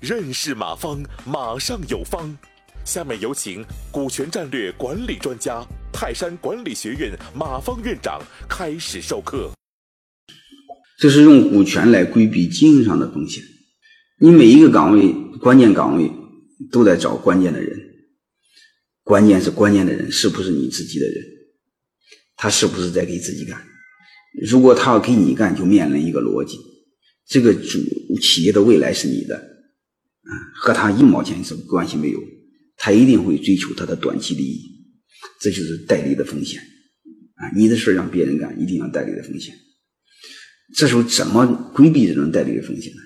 认识马方，马上有方。下面有请股权战略管理专家、泰山管理学院马方院长开始授课。这是用股权来规避经营上的风险。你每一个岗位、关键岗位都在找关键的人，关键是关键的人是不是你自己的人？他是不是在给自己干？如果他要给你干，就面临一个逻辑：这个主企业的未来是你的，啊，和他一毛钱什么关系没有？他一定会追求他的短期利益，这就是代理的风险啊！你的事让别人干，一定要代理的风险。这时候怎么规避这种代理的风险呢？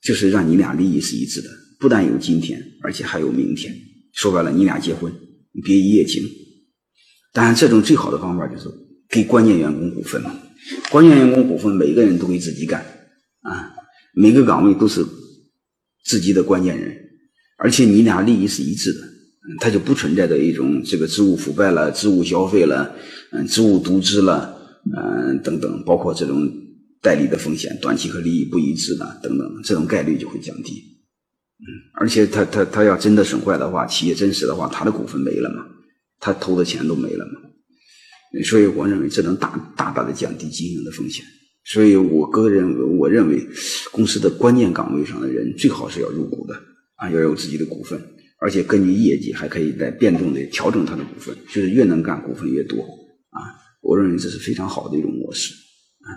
就是让你俩利益是一致的，不但有今天，而且还有明天。说白了，你俩结婚，别一夜情。当然，这种最好的方法就是给关键员工股份嘛。关键员工股份，每个人都给自己干啊，每个岗位都是自己的关键人。而且你俩利益是一致的，他就不存在着一种这个职务腐败了、职务消费了、嗯，职务渎职了，嗯，等等，包括这种代理的风险、短期和利益不一致的等等，这种概率就会降低。嗯，而且他他他要真的损坏的话，企业真实的话，他的股份没了嘛，他投的钱都没了嘛。所以我认为这能大大大的降低经营的风险。所以我个人我认为，公司的关键岗位上的人最好是要入股的。啊，要有自己的股份，而且根据业绩还可以来变动的调整他的股份，就是越能干股份越多啊。我认为这是非常好的一种模式啊。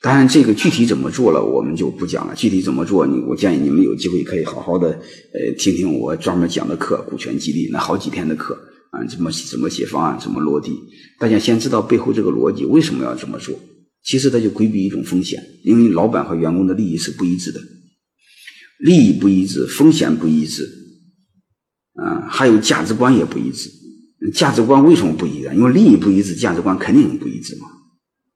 当然，这个具体怎么做了，我们就不讲了。具体怎么做，你我建议你们有机会可以好好的呃听听我专门讲的课，股权激励那好几天的课啊，怎么怎么写方案，怎么落地。大家先知道背后这个逻辑为什么要这么做。其实它就规避一种风险，因为老板和员工的利益是不一致的。利益不一致，风险不一致，啊，还有价值观也不一致。价值观为什么不一致？因为利益不一致，价值观肯定不一致嘛，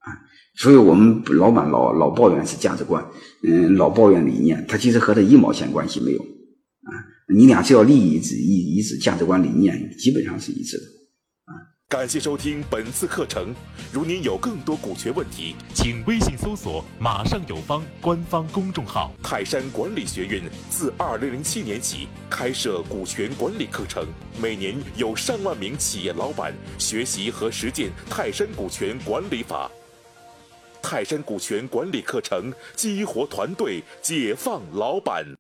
啊，所以我们老板老老抱怨是价值观，嗯，老抱怨理念，他其实和他一毛钱关系没有，你俩只要利益一致，一一致，价值观理念基本上是一致的啊。感谢收听本次课程。如您有更多股权问题，请微信搜索“马上有方”官方公众号。泰山管理学院自二零零七年起开设股权管理课程，每年有上万名企业老板学习和实践泰山股权管理法。泰山股权管理课程激活团队，解放老板。